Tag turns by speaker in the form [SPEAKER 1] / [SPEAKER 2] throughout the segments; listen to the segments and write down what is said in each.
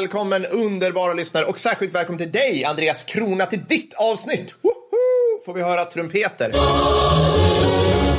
[SPEAKER 1] Välkommen underbara lyssnare och särskilt välkommen till dig Andreas Krona till ditt avsnitt. Woho! Får vi höra trumpeter.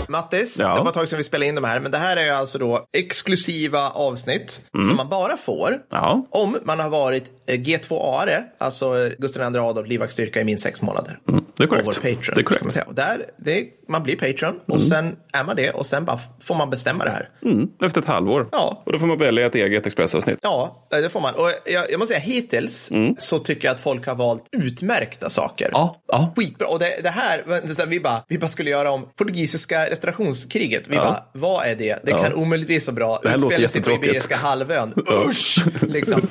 [SPEAKER 1] Mattis,
[SPEAKER 2] Ja.
[SPEAKER 1] det var ett tag sedan vi spelade in de här, men det här är ju alltså då exklusiva avsnitt som man bara får
[SPEAKER 2] Mm. Ja.
[SPEAKER 1] om man har varit eh, G2A-are, alltså Gustav II Adolf livvaktsstyrka i minst sex månader.
[SPEAKER 2] Mm, det är korrekt.
[SPEAKER 1] vår Patreon.
[SPEAKER 2] Det är korrekt.
[SPEAKER 1] Där, det, man blir Patreon och
[SPEAKER 2] Mm.
[SPEAKER 1] sen är man det och sen bara får man bestämma det här.
[SPEAKER 2] Mm, efter ett halvår.
[SPEAKER 1] Ja.
[SPEAKER 2] Och då får man välja ett eget Expressavsnitt.
[SPEAKER 1] Ja, det får man. Och jag, jag måste säga hittills så tycker jag att folk har valt utmärkta saker.
[SPEAKER 2] Mm. Ja, ja.
[SPEAKER 1] Skitbra. Och det, det här, det är vi, bara, vi bara skulle göra om portugisiska restaurationskriget. Vi
[SPEAKER 2] Ja.
[SPEAKER 1] bara, vad är det? Det
[SPEAKER 2] Ja.
[SPEAKER 1] kan omöjligtvis vara bra.
[SPEAKER 2] Det här låter
[SPEAKER 1] sig på
[SPEAKER 2] jättetråkigt.
[SPEAKER 1] Iberiska halvön. Usch! liksom.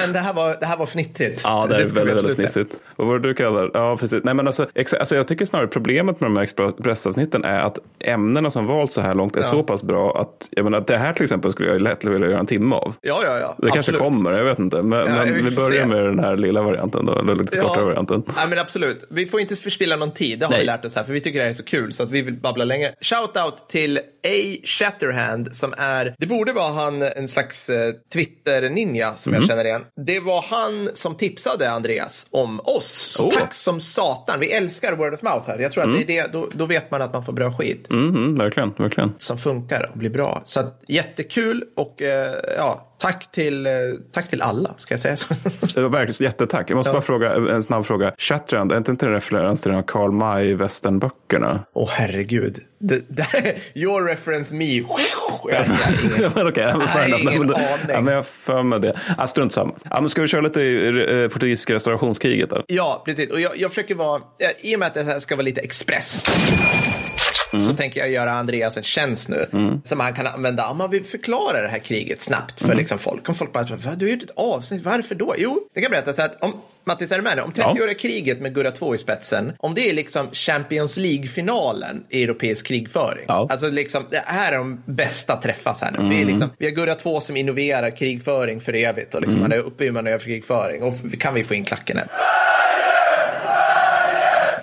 [SPEAKER 1] Men det här var, det här var fnittrigt.
[SPEAKER 2] Ja, det är
[SPEAKER 1] ska vi
[SPEAKER 2] väldigt, väldigt snitsigt. Vad var det du kallar Ja, precis. Nej, men alltså, alltså, jag tycker snarare problemet med de här Expressavsnitten är att ämnena som valts så här långt är så pass bra att jag menar, det här till exempel skulle jag lätt vilja göra en timme av.
[SPEAKER 1] Ja, ja, ja.
[SPEAKER 2] Det kanske
[SPEAKER 1] absolut.
[SPEAKER 2] kommer, jag vet inte. Men,
[SPEAKER 1] Ja,
[SPEAKER 2] men
[SPEAKER 1] vi
[SPEAKER 2] vi börjar
[SPEAKER 1] se.
[SPEAKER 2] med den här lilla varianten då, eller lite kortare varianten.
[SPEAKER 1] Ja, men absolut. Vi får inte förspilla någon tid, det har
[SPEAKER 2] Nej.
[SPEAKER 1] vi lärt oss här, för vi tycker det här är så kul så att vi vill babbla länge. Shout-out till A. Shatterhand som är, det borde vara han, en slags eh, Twitter-ninja som
[SPEAKER 2] Mm.
[SPEAKER 1] jag känner igen. Det var han som tipsade Andreas om oss. Så
[SPEAKER 2] Oh.
[SPEAKER 1] tack som satan. Vi älskar word of mouth här. Jag tror att det är det, då, då vet man att man får bra skit
[SPEAKER 2] Mm, mm, verkligen, verkligen.
[SPEAKER 1] som funkar och blir bra. Så att, jättekul och eh, ja, tack till, eh, tack till alla, ska jag säga så.
[SPEAKER 2] Det var verkligen jättetack. Jag måste
[SPEAKER 1] Ja.
[SPEAKER 2] bara fråga en snabb fråga. Shatterhand, är inte inte en referens till de här Karl May-västernböckerna?
[SPEAKER 1] Åh herregud. Det, det, your reference me. Jag, jag,
[SPEAKER 2] fair
[SPEAKER 1] Nej,
[SPEAKER 2] enough.
[SPEAKER 1] ingen aning.
[SPEAKER 2] Ja, men jag har för mig det. Ah, strunt samma. Men ska vi köra lite eh, portugisiska restaurationskriget då?
[SPEAKER 1] Ja, precis. Och jag, jag försöker vara, eh, i och med att det här ska vara lite express, så tänker jag göra Andreas en tjänst nu som han kan använda om man vill förklara det här kriget snabbt för liksom folk. Om folk bara, "Va, du har gjort ett avsnitt, varför då? Jo, det kan berätta så att om Mattis, är du med nu? Om 30-åriga kriget med Gurra 2 i spetsen, om det är liksom Champions League-finalen i europeisk krigföring.
[SPEAKER 2] Ja.
[SPEAKER 1] Alltså liksom, det här är de bästa träffas här nu. Det är liksom, vi har Gurra 2 som innoverar krigföring för evigt och liksom, han är uppe i manöverkrigföring. Och kan vi få in klacken här?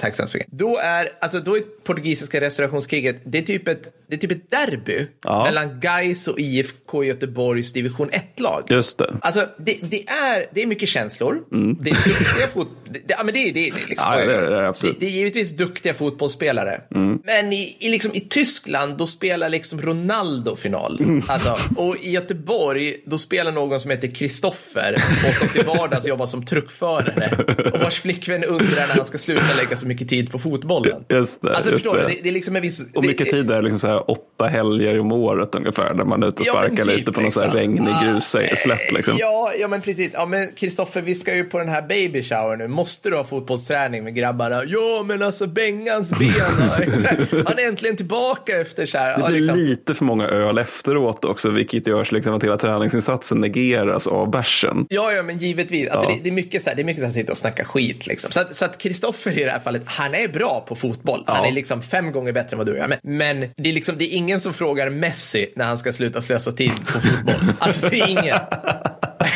[SPEAKER 1] Tack så hemskt mycket. Då är, alltså, då är portugisiska restaurationskriget, det är typ ett, det är typ ett derby
[SPEAKER 2] Ja.
[SPEAKER 1] mellan Gais och IFK Göteborgs division 1-lag.
[SPEAKER 2] Just det.
[SPEAKER 1] Alltså, det, det, är, det är mycket känslor. Det är duktiga fot... Det, det, ja, men det, är- det, är- det, är liksom,
[SPEAKER 2] Ja, det är det, absolut.
[SPEAKER 1] Det, det är givetvis duktiga fotbollsspelare. Men i, i, liksom, i Tyskland, då spelar liksom Ronaldo final. Alltså, och i Göteborg, då spelar någon som heter Kristoffer och som till vardags jobbar som truckförare. Och vars flickvän undrar när han ska sluta lägga så mycket tid på fotbollen.
[SPEAKER 2] Just det,
[SPEAKER 1] Alltså,
[SPEAKER 2] just
[SPEAKER 1] förstår du?
[SPEAKER 2] det.
[SPEAKER 1] Det, det är liksom en viss...
[SPEAKER 2] Och
[SPEAKER 1] det-
[SPEAKER 2] mycket
[SPEAKER 1] det-
[SPEAKER 2] tid är liksom så här åtta helger om året ungefär där man är ute och
[SPEAKER 1] Ja,
[SPEAKER 2] sparkar
[SPEAKER 1] typ,
[SPEAKER 2] lite på någon så här
[SPEAKER 1] liksom.
[SPEAKER 2] regnig grusslätt. Liksom.
[SPEAKER 1] Ja, ja, men precis. Ja, men Kristoffer, vi ska ju på den här baby shower nu. Måste du ha fotbollsträning med grabbarna? Ja, men alltså Bengans ben. Han är äntligen tillbaka efter så här.
[SPEAKER 2] Det
[SPEAKER 1] ja,
[SPEAKER 2] blir
[SPEAKER 1] liksom.
[SPEAKER 2] lite för många öl efteråt också, vilket görs liksom att hela träningsinsatsen negeras av bärsen.
[SPEAKER 1] Ja, ja, men givetvis. Alltså,
[SPEAKER 2] Ja.
[SPEAKER 1] det, det är mycket så här, det är mycket så här, sitta och snacka skit liksom. Att, så att Kristoffer i det här fallet, han är bra på fotboll. Han
[SPEAKER 2] Ja.
[SPEAKER 1] är liksom fem gånger bättre än vad du är. Men, men det är liksom, det är ingen som frågar Messi när han ska sluta slösa tid på fotboll. Alltså, det är ingen.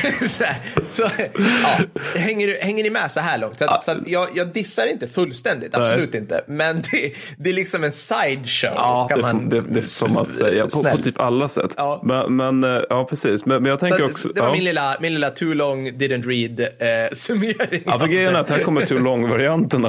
[SPEAKER 1] så, här, så ja, hänger, hänger ni med så här långt? Så, att, så att jag, jag dissar inte fullständigt, absolut inte. Men det, det är liksom en sideshow.
[SPEAKER 2] Ja,
[SPEAKER 1] kan
[SPEAKER 2] det,
[SPEAKER 1] man,
[SPEAKER 2] det, det får man säga på, på typ alla sätt.
[SPEAKER 1] Ja.
[SPEAKER 2] Men, men eh, ja, precis. Men, men jag tänker
[SPEAKER 1] att
[SPEAKER 2] också...
[SPEAKER 1] det var
[SPEAKER 2] ja.
[SPEAKER 1] min, lilla, min lilla too long didn't read eh, summering.
[SPEAKER 2] Ja, för grejen är att här kommer too long-varianten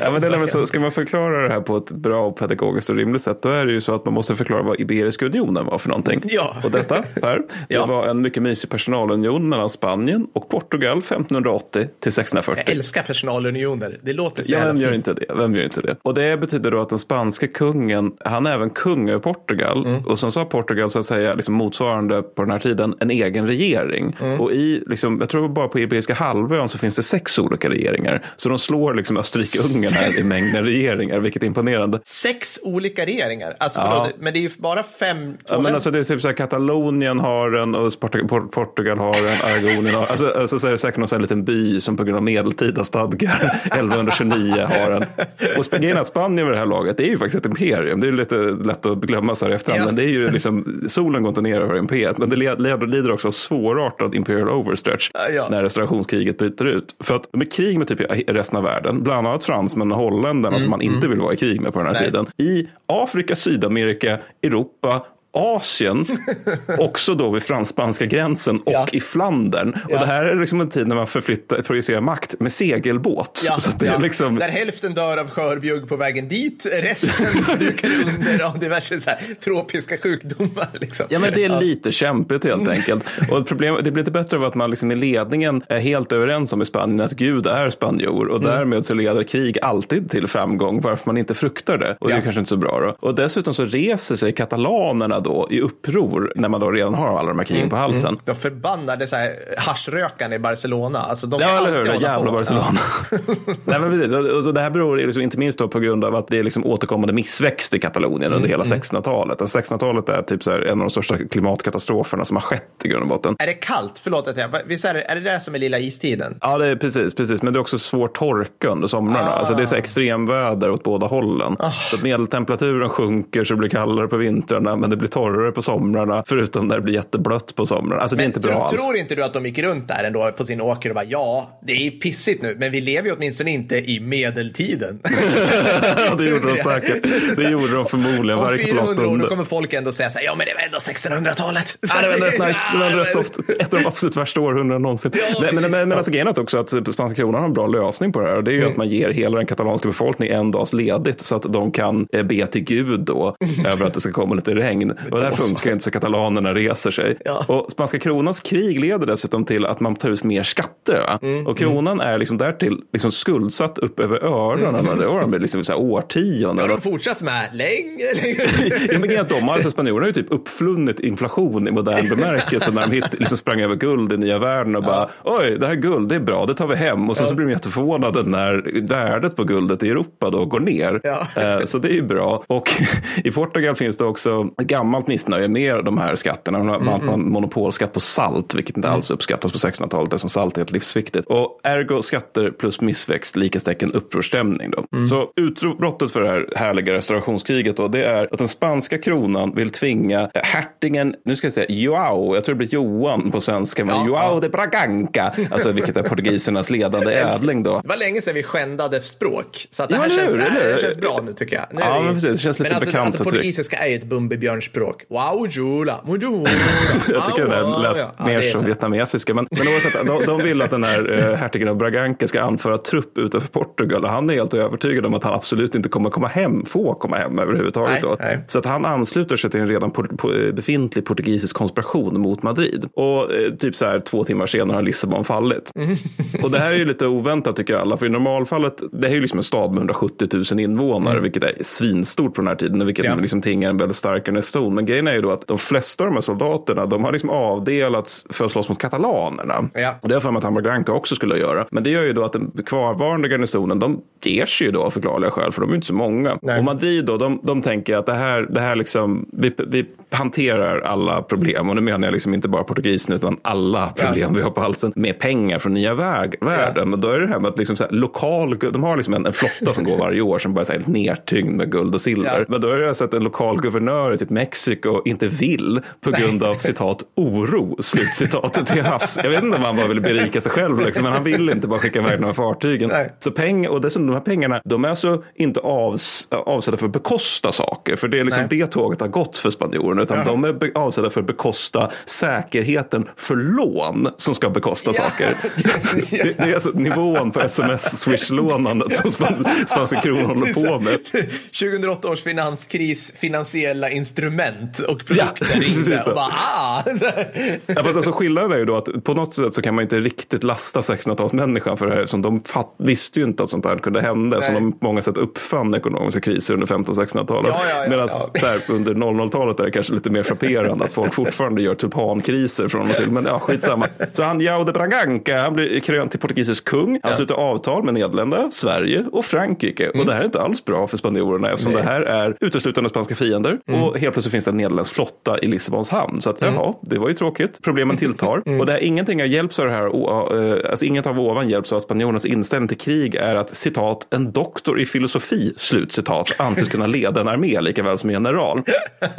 [SPEAKER 2] ja, men det är så. Ska man förklara det här på ett bra och pedagogiskt och rimligt sätt, då är det ju så att man måste förklara vad Iberiska unionen var för någonting.
[SPEAKER 1] Ja.
[SPEAKER 2] Och detta, här, det var en mycket mysig personalunion mellan Spanien och Portugal 1580 till 1640.
[SPEAKER 1] Jag älskar personalunioner. Det låter så
[SPEAKER 2] Ja,
[SPEAKER 1] jävla
[SPEAKER 2] vem gör
[SPEAKER 1] fint.
[SPEAKER 2] inte det? Vem gör inte det? Och det betyder då att den spanska kungen, han är även kung över Portugal.
[SPEAKER 1] Mm.
[SPEAKER 2] Och som sa Portugal så att säga, liksom motsvarande på den här tiden, en egen regering.
[SPEAKER 1] Mm.
[SPEAKER 2] Och i, liksom, jag tror bara på Iberiska halvön så finns det sex olika regeringar. Så de slår liksom Österrike-Ungern här i mängden regeringar, vilket är imponerande.
[SPEAKER 1] Sex olika regeringar. Alltså,
[SPEAKER 2] Ja.
[SPEAKER 1] men det är ju bara fem.
[SPEAKER 2] Ja, men alltså det är typ så här, Katalonien har en och Portugal, Portugal har en, alltså, alltså så är det säkert någon sån här liten by som på grund av medeltida stadgar 1129 har en. Och grejen att Spanien vid det här laget, det är ju faktiskt ett imperium. Det är lite lätt att glömma så här efterhand,
[SPEAKER 1] Ja.
[SPEAKER 2] men det är ju liksom, solen går inte ner över imperiet, men det lider också av svårartad imperial overstretch
[SPEAKER 1] Ja,
[SPEAKER 2] när restaurationskriget bryter ut. För att de är krig med typ resten av världen, bland annat fransmän och holländarna som man inte vill vara i krig med på den här
[SPEAKER 1] Nej.
[SPEAKER 2] tiden. I Afrika, Sydamerika, Europa Asien, också då vid fransk-spanska gränsen och
[SPEAKER 1] Ja.
[SPEAKER 2] i Flandern.
[SPEAKER 1] Ja.
[SPEAKER 2] Och det här är liksom en tid när man förflyttar, projicerar makt med segelbåt.
[SPEAKER 1] Ja,
[SPEAKER 2] så det är liksom,
[SPEAKER 1] Där hälften dör av skörbjugg på vägen dit, resten dukar under av diverse så här, tropiska sjukdomar. Liksom.
[SPEAKER 2] Ja, men det är lite kämpigt helt enkelt. Och problem, det blir lite bättre av att man liksom i ledningen är helt överens om i Spanien att Gud är spanjor och därmed så leder krig alltid till framgång varför man inte fruktar det. Och det är kanske inte så bra då. Och dessutom så reser sig katalanerna då i uppror när man då redan har alla de här krigen på halsen.
[SPEAKER 1] De förbannade så här, haschrökarna i Barcelona. Alltså, de
[SPEAKER 2] Ja, eller hur? Det
[SPEAKER 1] hålla
[SPEAKER 2] jävla
[SPEAKER 1] på.
[SPEAKER 2] Barcelona. Nej, men precis. Och, och så det här beror liksom inte minst då på grund av att det är liksom återkommande missväxt i Katalonien under hela 1600-talet. Alltså 1600-talet är typ så här en av de största klimatkatastroferna som har skett i grund och botten.
[SPEAKER 1] Är det kallt? Förlåt att jag... Visst är det, är det det som är lilla istiden?
[SPEAKER 2] Ja, det är precis, precis. Men det är också svår torka under somrarna. Alltså det är så extremväder åt båda hållen. Så att medeltemperaturen sjunker så det blir kallare på vintrarna, men det blir torrare på somrarna, förutom när det blir jätteblött på somrarna. Alltså det är inte bra
[SPEAKER 1] tror,
[SPEAKER 2] alls.
[SPEAKER 1] tror inte du att de gick runt där ändå på sin åker och bara ja, det är pissigt nu, men vi lever ju åtminstone inte i medeltiden.
[SPEAKER 2] Det gjorde de säkert. Det gjorde de förmodligen.
[SPEAKER 1] Om
[SPEAKER 2] Varje
[SPEAKER 1] 400 år kommer folk ändå säga så här, ja men det var ändå 1600-talet.
[SPEAKER 2] Ja, det var rätt nice. Det var ändå rätt soft. Ett av de absolut värsta århundraden någonsin.
[SPEAKER 1] Ja,
[SPEAKER 2] men, men, men, men alltså grejen är också att spanska kronan har en bra lösning på det här. Och det är ju
[SPEAKER 1] Mm.
[SPEAKER 2] att man ger hela den katalanska befolkningen en dags ledigt så att de kan eh, be till Gud då över att det ska komma lite regn. Och det här funkar inte så katalanerna reser sig.
[SPEAKER 1] Ja.
[SPEAKER 2] Och spanska kronans krig leder dessutom till att man tar ut mer skatter.
[SPEAKER 1] Mm,
[SPEAKER 2] och kronan är liksom därtill liksom skuldsatt upp över öronen. Och det har de liksom så här årtionden.
[SPEAKER 1] Det har de fortsatt med länge, länge.
[SPEAKER 2] Ja, men de, alltså spanjorerna har ju typ uppflunnit inflation i modern bemärkelse när de hit, liksom sprang över guld i nya världen och bara oj, det här är guld, det är bra, det tar vi hem. Och sen så blir de jätteförvånade när värdet på guldet i Europa då går ner.
[SPEAKER 1] Ja.
[SPEAKER 2] Eh, Så det är ju bra. Och i Portugal finns det också ett gammalt missnöje med de här skatterna. Man har bland annat monopolskatt på salt, vilket inte alls uppskattas på 1600-talet eftersom salt är helt livsviktigt. Och ergo skatter plus missväxt likastecken upprorstämning. Då. Så utbrottet för det här härliga restaurationskriget då, det är att den spanska kronan vill tvinga hertigen, nu ska jag säga Joao, jag tror det blir Johan på svenska, men
[SPEAKER 1] Ja,
[SPEAKER 2] Joao
[SPEAKER 1] ja.
[SPEAKER 2] de Braganca, alltså vilket är portugisernas ledande ädling då.
[SPEAKER 1] Det var länge sedan vi skändade språk. Så att det
[SPEAKER 2] Ja,
[SPEAKER 1] här
[SPEAKER 2] eller
[SPEAKER 1] känns,
[SPEAKER 2] hur,
[SPEAKER 1] det här
[SPEAKER 2] eller hur?
[SPEAKER 1] känns bra nu tycker jag. Nu
[SPEAKER 2] Ja, men precis. Det känns lite
[SPEAKER 1] men alltså,
[SPEAKER 2] bekant
[SPEAKER 1] alltså, portugisiska är ju ett Bumbibjörnspråk. Wow, jula, mujula.
[SPEAKER 2] Jag tycker det
[SPEAKER 1] Wow,
[SPEAKER 2] lät
[SPEAKER 1] ja.
[SPEAKER 2] Mer som vietnamesiska. Men, men oavsett, de, de vill att den här eh, hertigen av Braganca ska anföra trupp utanför Portugal. Och han är helt övertygad om att han absolut inte kommer komma hem, få komma hem överhuvudtaget.
[SPEAKER 1] Nej,
[SPEAKER 2] då.
[SPEAKER 1] nej.
[SPEAKER 2] Så att han ansluter sig till en redan por, por, befintlig portugisisk konspiration mot Madrid. Och eh, typ så här två timmar senare har Lissabon fallit.
[SPEAKER 1] Mm.
[SPEAKER 2] Och det här är ju lite oväntat tycker alla. För i normalfallet, det här är ju liksom en stad med 170 000 invånare, vilket är svinstort på den här tiden. Vilket
[SPEAKER 1] Mm. Ja.
[SPEAKER 2] liksom tingar en väldigt stark garnison. Men grejen är ju då att de flesta av de här soldaterna, de har liksom avdelats för att slåss mot katalanerna.
[SPEAKER 1] Ja.
[SPEAKER 2] Och det har för mig att Hammargranka också skulle göra. Men det gör ju då att den kvarvarande garnisonen, de ger sig ju då av förklarliga skäl, för de är ju inte så många.
[SPEAKER 1] Nej.
[SPEAKER 2] Och Madrid då, de, de tänker att det här, det här liksom, vi, vi hanterar alla problem. Och nu menar jag liksom inte bara portugisen, utan alla problem vi har på halsen med pengar från nya väg, världen. Men då är det det här med att liksom så här, lokal, de har liksom en, en flotta som går varje år som bara är helt nertyngd med guld och silver.
[SPEAKER 1] Ja.
[SPEAKER 2] Men då är det så att en lokal guvernör i typ Mexiko inte vill på grund av citat oro, slutcitat till havs. Jag vet inte om han bara vill berika sig själv, liksom, men han vill inte bara skicka iväg de här fartygen.
[SPEAKER 1] Nej.
[SPEAKER 2] Så pengar, och dessutom de här pengarna, de är alltså inte avs, avsedda för att bekosta saker. För det är liksom
[SPEAKER 1] Nej.
[SPEAKER 2] det tåget har gått för spanjorerna. Utan
[SPEAKER 1] Ja.
[SPEAKER 2] de är be- avsedda för att bekosta säkerheten för lån som ska bekosta
[SPEAKER 1] Ja.
[SPEAKER 2] saker. Det, det är alltså nivån på sms-swish-lånandet som span, spanska kronan håller på med.
[SPEAKER 1] 2008 års finanskris, finansiella instrument och produkter
[SPEAKER 2] Ja, så.
[SPEAKER 1] och bara ah!
[SPEAKER 2] Ja, fast alltså skillnaden är ju då att på något sätt så kan man inte riktigt lasta 1600-talsmänniskan för det här. Som de fatt, visste ju inte att sånt här kunde hända. Som de på många sätt uppfann ekonomiska kriser under 15 och 1600-talet.
[SPEAKER 1] Ja, ja, ja,
[SPEAKER 2] Medan under 00-talet är det kanske lite mer frapperande att folk fortfarande gör tulpankriser från och till. Men ja, skitsamma. Så han Jao de Braganca, han blir krönt till portugisisk kung. Han slutar avtal med Nederländerna, Sverige och Frankrike. Och det här är inte alls bra för spanjorerna eftersom
[SPEAKER 1] Mm. Nej.
[SPEAKER 2] det här är uteslutande spanska fiender. Och helt plötsligt finns det en nederländsk flotta i Lissabons hamn. Så att
[SPEAKER 1] Mm.
[SPEAKER 2] jaha, det var ju tråkigt. Problemen tilltar. Och det här, ingenting har hjälps av det här. eh, Alltså inget av ovan hjälps av att spanjorernas inställning till krig är att citat, en doktor i filosofi, slut citat, anses kunna leda en armé lika väl som en general.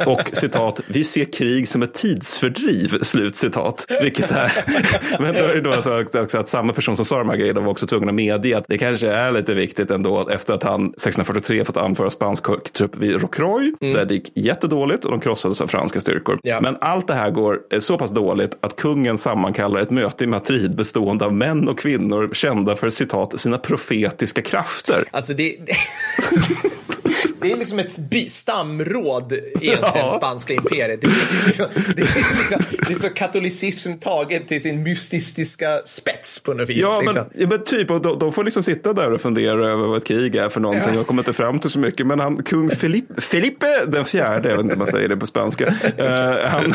[SPEAKER 2] Och citat, vi ser krig som ett tidsfördriv, slut citat. Vilket är, men då är det då alltså också att samma person som sa de här grejerna var också tvungen att medge att det kanske är lite viktigt ändå efter att han 1643 fått anföra spansk trupp vid Rocroi, där det gick jättedåligt och de krossades av franska styrkor.
[SPEAKER 1] Ja.
[SPEAKER 2] Men allt det här går eh, så pass dåligt att kungen sammankallar ett möte i Madrid bestående av män och kvinnor kända för citat sina profetiska krafter.
[SPEAKER 1] Alltså det... Det är liksom ett by- stamråd egentligen,
[SPEAKER 2] Ja.
[SPEAKER 1] spanska imperiet. Det är, liksom, det, är liksom, det är så katolicism taget till sin mystiska spets på något vis.
[SPEAKER 2] Ja,
[SPEAKER 1] liksom.
[SPEAKER 2] men, ja, men typ, och de, de får liksom sitta där och fundera över vad ett krig är för någonting.
[SPEAKER 1] Ja.
[SPEAKER 2] Jag kommer inte fram till så mycket. Men han, kung Felipe, Felipe den fjärde, jag vet inte om man säger det på spanska. eh, han,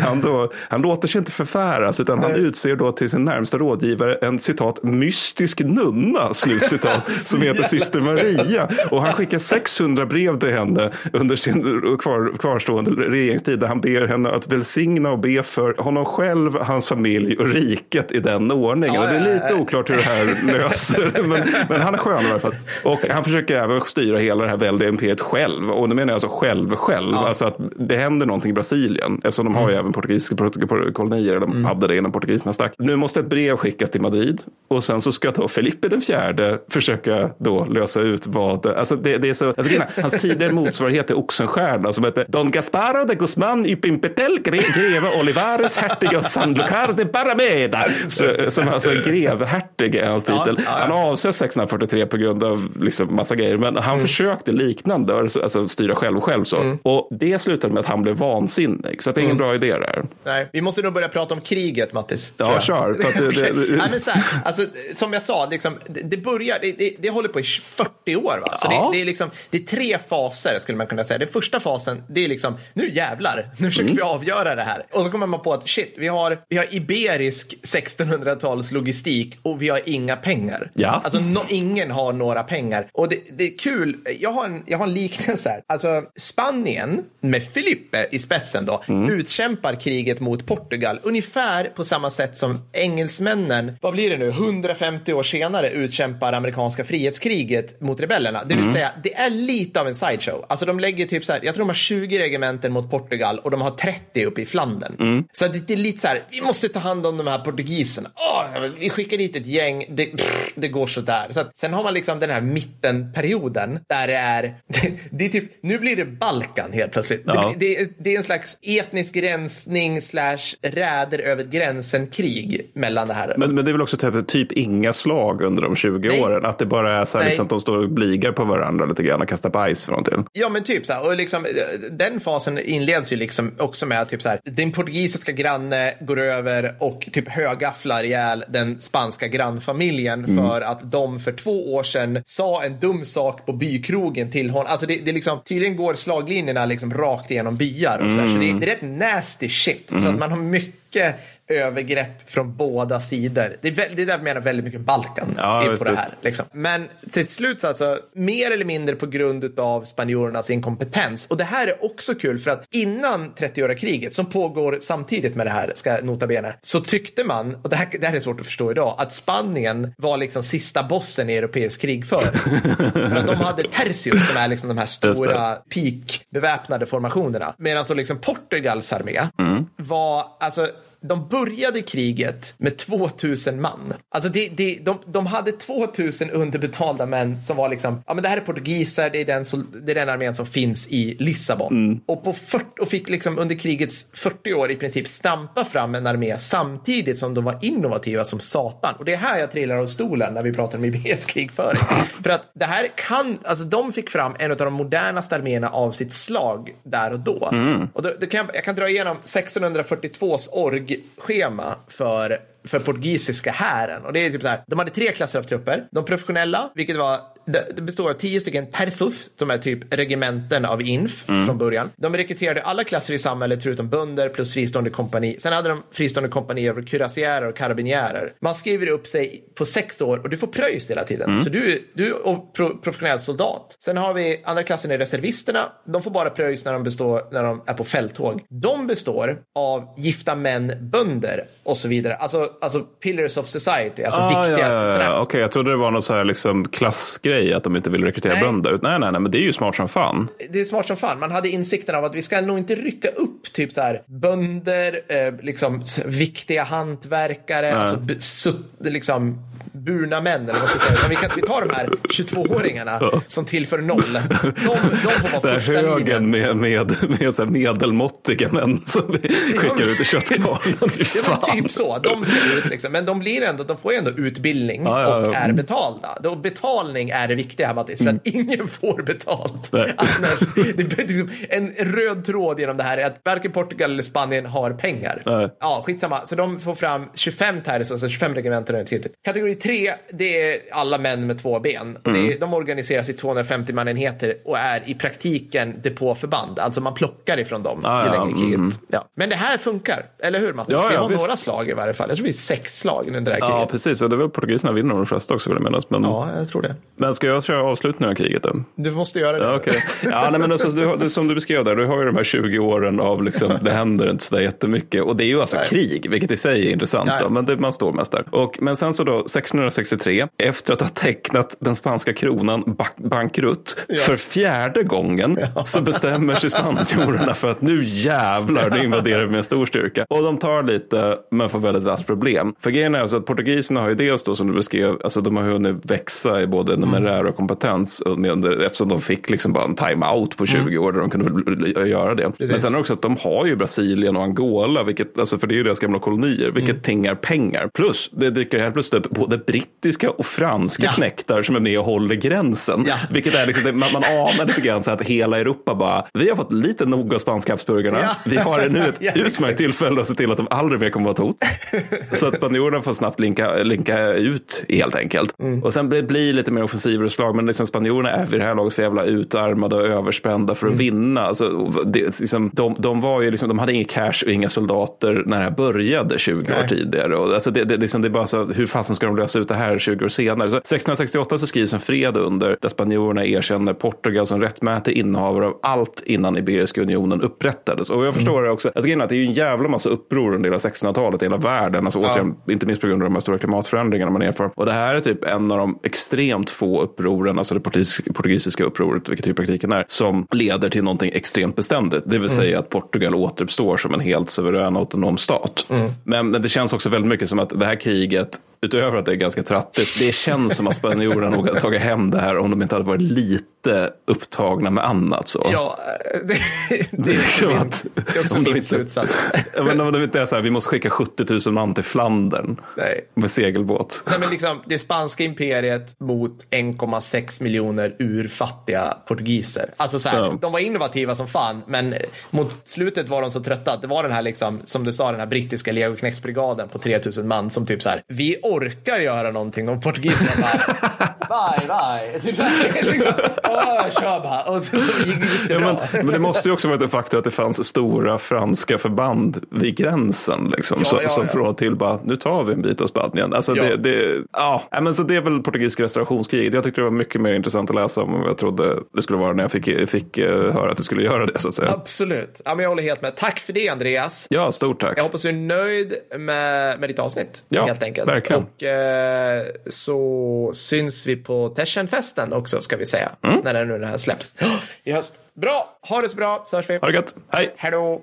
[SPEAKER 2] han, då, han låter sig inte förfäras utan han utser då till sin närmsta rådgivare en citat mystisk nunna, slutcitat, som heter syster Maria. Och han skickar 600 brev till henne under sin kvar, kvarstående regeringstid där han ber henne att välsigna och be för honom själv, hans familj och riket i den ordningen.
[SPEAKER 1] Ja,
[SPEAKER 2] och det är
[SPEAKER 1] ja,
[SPEAKER 2] lite
[SPEAKER 1] ja.
[SPEAKER 2] oklart hur det här löser men, men han är skön i alla fall. Och han försöker även styra hela det här väldiga imperiet själv. Och nu menar jag alltså själv själv. Alltså att det händer någonting i Brasilien. Eftersom de har ju även portugisiska portug- kolonier. De hade det innan portugiserna stack. Nu måste ett brev skickas till Madrid. Och sen så ska då Felipe den fjärde försöka då lösa ut vad. Alltså det, det är så. Alltså, hans tidigare motsvarighet är Oxenstierna som heter Don Gasparo de Guzman y Pimpetel gre, greve Olivares hertig av Sanlúcar de Barrameda. Så, som alltså grevhertig är hans titel. Han avsös 1643 på grund av liksom massa grejer. Men han
[SPEAKER 1] Mm.
[SPEAKER 2] försökte liknande, alltså styra själv själv så. Och det slutade med att han blev vansinnig. Så det är ingen bra idé där.
[SPEAKER 1] Nej, vi måste nog börja prata om kriget, Mattis.
[SPEAKER 2] Ja, kör.
[SPEAKER 1] Nej, men så här, alltså, som jag sa, liksom, det, det börjar, det, det, det håller på i 40 år. Va? Så
[SPEAKER 2] Ja.
[SPEAKER 1] det, är liksom, det är tre faser skulle man kunna säga. Den första fasen, det är liksom, nu jävlar, nu försöker
[SPEAKER 2] Mm.
[SPEAKER 1] vi avgöra det här. Och så kommer man på att shit, vi har, vi har iberisk 1600-tals logistik och vi har inga pengar.
[SPEAKER 2] Ja.
[SPEAKER 1] Alltså no, ingen har några pengar. Och det, det är kul, jag har, en, jag har en liknelse här. Alltså Spanien med Felipe i spetsen då utkämpar kriget mot Portugal ungefär på samma sätt som engelsmännen, vad blir det nu, 150 år senare utkämpar amerikanska frihetskriget mot rebellerna. Det vill säga, det är lite av en sideshow. Alltså de lägger typ så här, jag tror de har 20 regementen mot Portugal och de har 30 uppe i Flandern. Så det, är lite så här, vi måste ta hand om de här portugiserna. Åh, vi skickar dit ett gäng, det, pff, det går så där. Så att, sen har man liksom den här mittenperioden där det är, det, det är typ, nu blir det Balkan helt plötsligt.
[SPEAKER 2] Ja.
[SPEAKER 1] Det, det, är en slags etnisk rensning slash räder över gränsen-krig mellan det här.
[SPEAKER 2] men, men det är väl också typ, typ inga slag under de 20
[SPEAKER 1] Nej.
[SPEAKER 2] åren. Att det bara är så här, liksom, att de står och bligar på varandra lite grann och kastar bajs för någonting.
[SPEAKER 1] Ja, men typ så här. Och liksom, eh, den fasen inleds ju liksom också med att typ så här, din portugisiska granne går över och typ högafflar ihjäl den spanska grannfamiljen för att de för två år sedan sa en dum sak på bykrogen till honom. Alltså det, det liksom, tydligen går slaglinjerna liksom rakt igenom byar och så, där. så det, det är rätt nasty shit. Så att man har mycket övergrepp från båda sidor. Det är, väl, det är där jag menar väldigt mycket Balkan
[SPEAKER 2] Ja,
[SPEAKER 1] på det här. Liksom. Men till slut så alltså, mer eller mindre på grund av spanjorernas inkompetens. Och det här är också kul för att innan 30-åriga kriget som pågår samtidigt med det här, ska nota bene, så tyckte man, och det här, det här är svårt att förstå idag, att Spanien var liksom sista bossen i europeisk krigföring. för att de hade Tercius som är liksom de här stora peak-beväpnade formationerna. Medan så liksom Portugals armé var, alltså de började kriget med 2000 man. Alltså det, det, de, de hade 2000 underbetalda män som var liksom, ja men det här är portugiser, det är den, sol- det är den armén som finns i Lissabon. Och, på 40, och fick liksom under krigets 40 år i princip stampa fram en armé samtidigt som de var innovativa som satan. Och det är här jag trillar av stolen när vi pratar om IBs krigföring. För att det här kan, alltså de fick fram en av de modernaste arméerna av sitt slag där och då. Och då, då kan jag, jag kan dra igenom 1642s org-schema för för portugisiska hären. Och det är typ så här, de hade tre klasser av trupper. De professionella, vilket var, det, består av tio stycken terthus, som är typ regementen av inf från början. De rekryterade alla klasser i samhället förutom bönder plus fristående kompani. Sen hade de fristående kompani över cuirassiärer och karabinjärer. Man skriver upp sig på sex år och du får pröjs hela tiden. Så du, du är pro, professionell soldat. Sen har vi andra klassen är reservisterna. De får bara pröjs när de, består, när de är på fälttåg. De består av gifta män, bönder och så vidare. Alltså, alltså pillars of society, alltså
[SPEAKER 2] Ah,
[SPEAKER 1] viktiga.
[SPEAKER 2] ja, ja, ja. Okej, jag trodde det var någon så här liksom klassgrej att de inte vill rekrytera
[SPEAKER 1] Nej.
[SPEAKER 2] bönder. Nej, nej, nej, men det är ju smart som fan.
[SPEAKER 1] det är smart som fan. Man hade insikten av att vi ska nog inte rycka upp typ så här bönder, eh, liksom viktiga hantverkare, alltså liksom burna män, eller vad ska jag säga. Utan vi, kan, vi tar de här 22-åringarna som tillför noll. De, de får vara första
[SPEAKER 2] högen
[SPEAKER 1] linjen.
[SPEAKER 2] med, med, med så medelmåttiga män som vi skickar ut i köttkvarnen.
[SPEAKER 1] Ja, men typ så. De ska ut liksom. Men de, blir ändå, de får ju ändå utbildning
[SPEAKER 2] Ja, ja,
[SPEAKER 1] och
[SPEAKER 2] ja.
[SPEAKER 1] är betalda. Då betalning är det viktiga här Mattis, för att ingen får betalt.
[SPEAKER 2] Nej.
[SPEAKER 1] Annars, det är liksom en röd tråd genom det här är att varken Portugal eller Spanien har pengar.
[SPEAKER 2] Nej.
[SPEAKER 1] Ja, skitsamma. Så de får fram 25 terres, alltså 25 regementen. Kategori 3, det är alla män med två ben.
[SPEAKER 2] Mm.
[SPEAKER 1] Är, de organiseras i 250 manenheter och är i praktiken depåförband. Alltså man plockar ifrån dem
[SPEAKER 2] Ah,
[SPEAKER 1] ju
[SPEAKER 2] ja,
[SPEAKER 1] längre kriget. Ja. Men det här funkar, eller hur Mattis?
[SPEAKER 2] Ja,
[SPEAKER 1] vi
[SPEAKER 2] ja,
[SPEAKER 1] har
[SPEAKER 2] visst.
[SPEAKER 1] några slag i varje fall. Jag tror vi är sex slag under det här
[SPEAKER 2] Ja,
[SPEAKER 1] kriget.
[SPEAKER 2] precis. Och det är väl portugiserna vinner de flesta också vill jag minnas. Men,
[SPEAKER 1] Ja, jag tror det.
[SPEAKER 2] men ska jag köra avslutningen av kriget då?
[SPEAKER 1] Du måste göra det.
[SPEAKER 2] Ja, okej. ja nej, men alltså, du, du, som du beskrev där, du har ju de här 20 åren av liksom, det händer inte så där jättemycket. Och det är ju alltså krig, vilket i sig är intressant.
[SPEAKER 1] Nej.
[SPEAKER 2] Då, men det, man står mest där. Och, men sen så då 1663, efter att ha tecknat den spanska kronan bank, bankrutt för fjärde gången, så bestämmer sig spanjorerna för att nu jävlar, nu invaderar vi med stor styrka. Och de tar lite, men får väldigt raskt problem. För grejen är alltså att portugiserna har ju dels då som du beskrev, alltså de har hunnit växa i både numerär och kompetens eftersom de fick liksom bara en time-out på 20 år där de kunde göra det. Men sen också att de har ju Brasilien och Angola, vilket, alltså för det är ju deras gamla kolonier, vilket tingar pengar. Plus, det dyker helt plötsligt upp både brittiska och franska
[SPEAKER 1] Ja.
[SPEAKER 2] knektar som är med och håller gränsen.
[SPEAKER 1] Ja.
[SPEAKER 2] Vilket är liksom, man, man anar lite grann så att hela Europa bara, vi har fått lite nog av spanska Habsburgarna.
[SPEAKER 1] Ja.
[SPEAKER 2] Vi har nu ett
[SPEAKER 1] Ja,
[SPEAKER 2] utmärkt tillfälle att se till att de aldrig mer kommer att vara ett hot. Så att spanjorerna får snabbt linka, linka ut helt enkelt.
[SPEAKER 1] Mm.
[SPEAKER 2] Och sen blir det lite mer offensiver och slag, men liksom spanjorerna är vid det här laget för jävla utarmade och överspända för att
[SPEAKER 1] Mm.
[SPEAKER 2] vinna. Alltså, det, liksom, de, de, var ju liksom, de hade inget cash och inga soldater när det här började 20 år
[SPEAKER 1] Nej.
[SPEAKER 2] tidigare. Och, alltså, det, det, liksom, det är bara så, hur fasen ska de lösa ut det här 20 år senare? Så 1668 så skrivs en fred under där spanjorerna erkänner Portugal som rättmätig innehavare av allt innan Iberiska unionen upprättades. Och jag förstår det också. Alltså, grejen är att det är ju en jävla massa uppror under hela 1600-talet i hela världen. Alltså, återigen, inte minst på grund av de här stora klimatförändringarna man erfar. Och det här är typ en av de extremt få upproren, alltså det portugis- portugisiska upproret, vilket ju i praktiken är, som leder till någonting extremt beständigt. Det vill säga att Portugal återuppstår som en helt suverän autonom stat. Men, men det känns också väldigt mycket som att det här kriget Utöver att det är ganska trattigt, det känns som att spanjorerna nog hade tagit hem det här om de inte hade varit lite upptagna med annat. Så.
[SPEAKER 1] Ja, det, det, är
[SPEAKER 2] liksom
[SPEAKER 1] min,
[SPEAKER 2] att-
[SPEAKER 1] det är också
[SPEAKER 2] de
[SPEAKER 1] min slutsats.
[SPEAKER 2] Men om det inte är så här, vi måste skicka 70 000 man till Flandern
[SPEAKER 1] Nej.
[SPEAKER 2] med segelbåt.
[SPEAKER 1] Nej, men liksom, det spanska imperiet mot 1,6 miljoner urfattiga portugiser. Alltså så här,
[SPEAKER 2] Ja.
[SPEAKER 1] de var innovativa som fan, men mot slutet var de så trötta. att Det var den här, liksom, som du sa, den här brittiska legoknektsbrigaden på 3000 man som typ så här, vi orkar göra någonting. Och portugiserna bara, bye, bye. Typ så här, liksom, "Åh, kör bara. Och så, så gick, gick det
[SPEAKER 2] Ja,
[SPEAKER 1] bra.
[SPEAKER 2] men, men det måste ju också varit ett faktum att det fanns stora franska förband vid gränsen. Liksom,
[SPEAKER 1] Ja,
[SPEAKER 2] så,
[SPEAKER 1] ja,
[SPEAKER 2] som
[SPEAKER 1] ja.
[SPEAKER 2] från till bara, nu tar vi en bit av Spanien. Alltså,
[SPEAKER 1] Ja.
[SPEAKER 2] det, det, ja, men så det är väl portugisiska restaurationskriget. Jag tyckte det var mycket mer intressant att läsa om vad jag trodde det skulle vara när jag fick, fick eh, höra att det skulle göra det. Så att säga.
[SPEAKER 1] Absolut. Ja, men jag håller helt med. Tack för det, Andreas.
[SPEAKER 2] Ja, stort tack.
[SPEAKER 1] Jag hoppas du är nöjd med, med ditt avsnitt.
[SPEAKER 2] Ja,
[SPEAKER 1] helt enkelt.
[SPEAKER 2] verkligen.
[SPEAKER 1] Och eh, så syns vi på Teschenfesten också, ska vi säga.
[SPEAKER 2] Mm.
[SPEAKER 1] När den nu den här släpps i höst. Bra, ha det så bra, så hörs vi.
[SPEAKER 2] Ha det gött. Hej!
[SPEAKER 1] Hej då!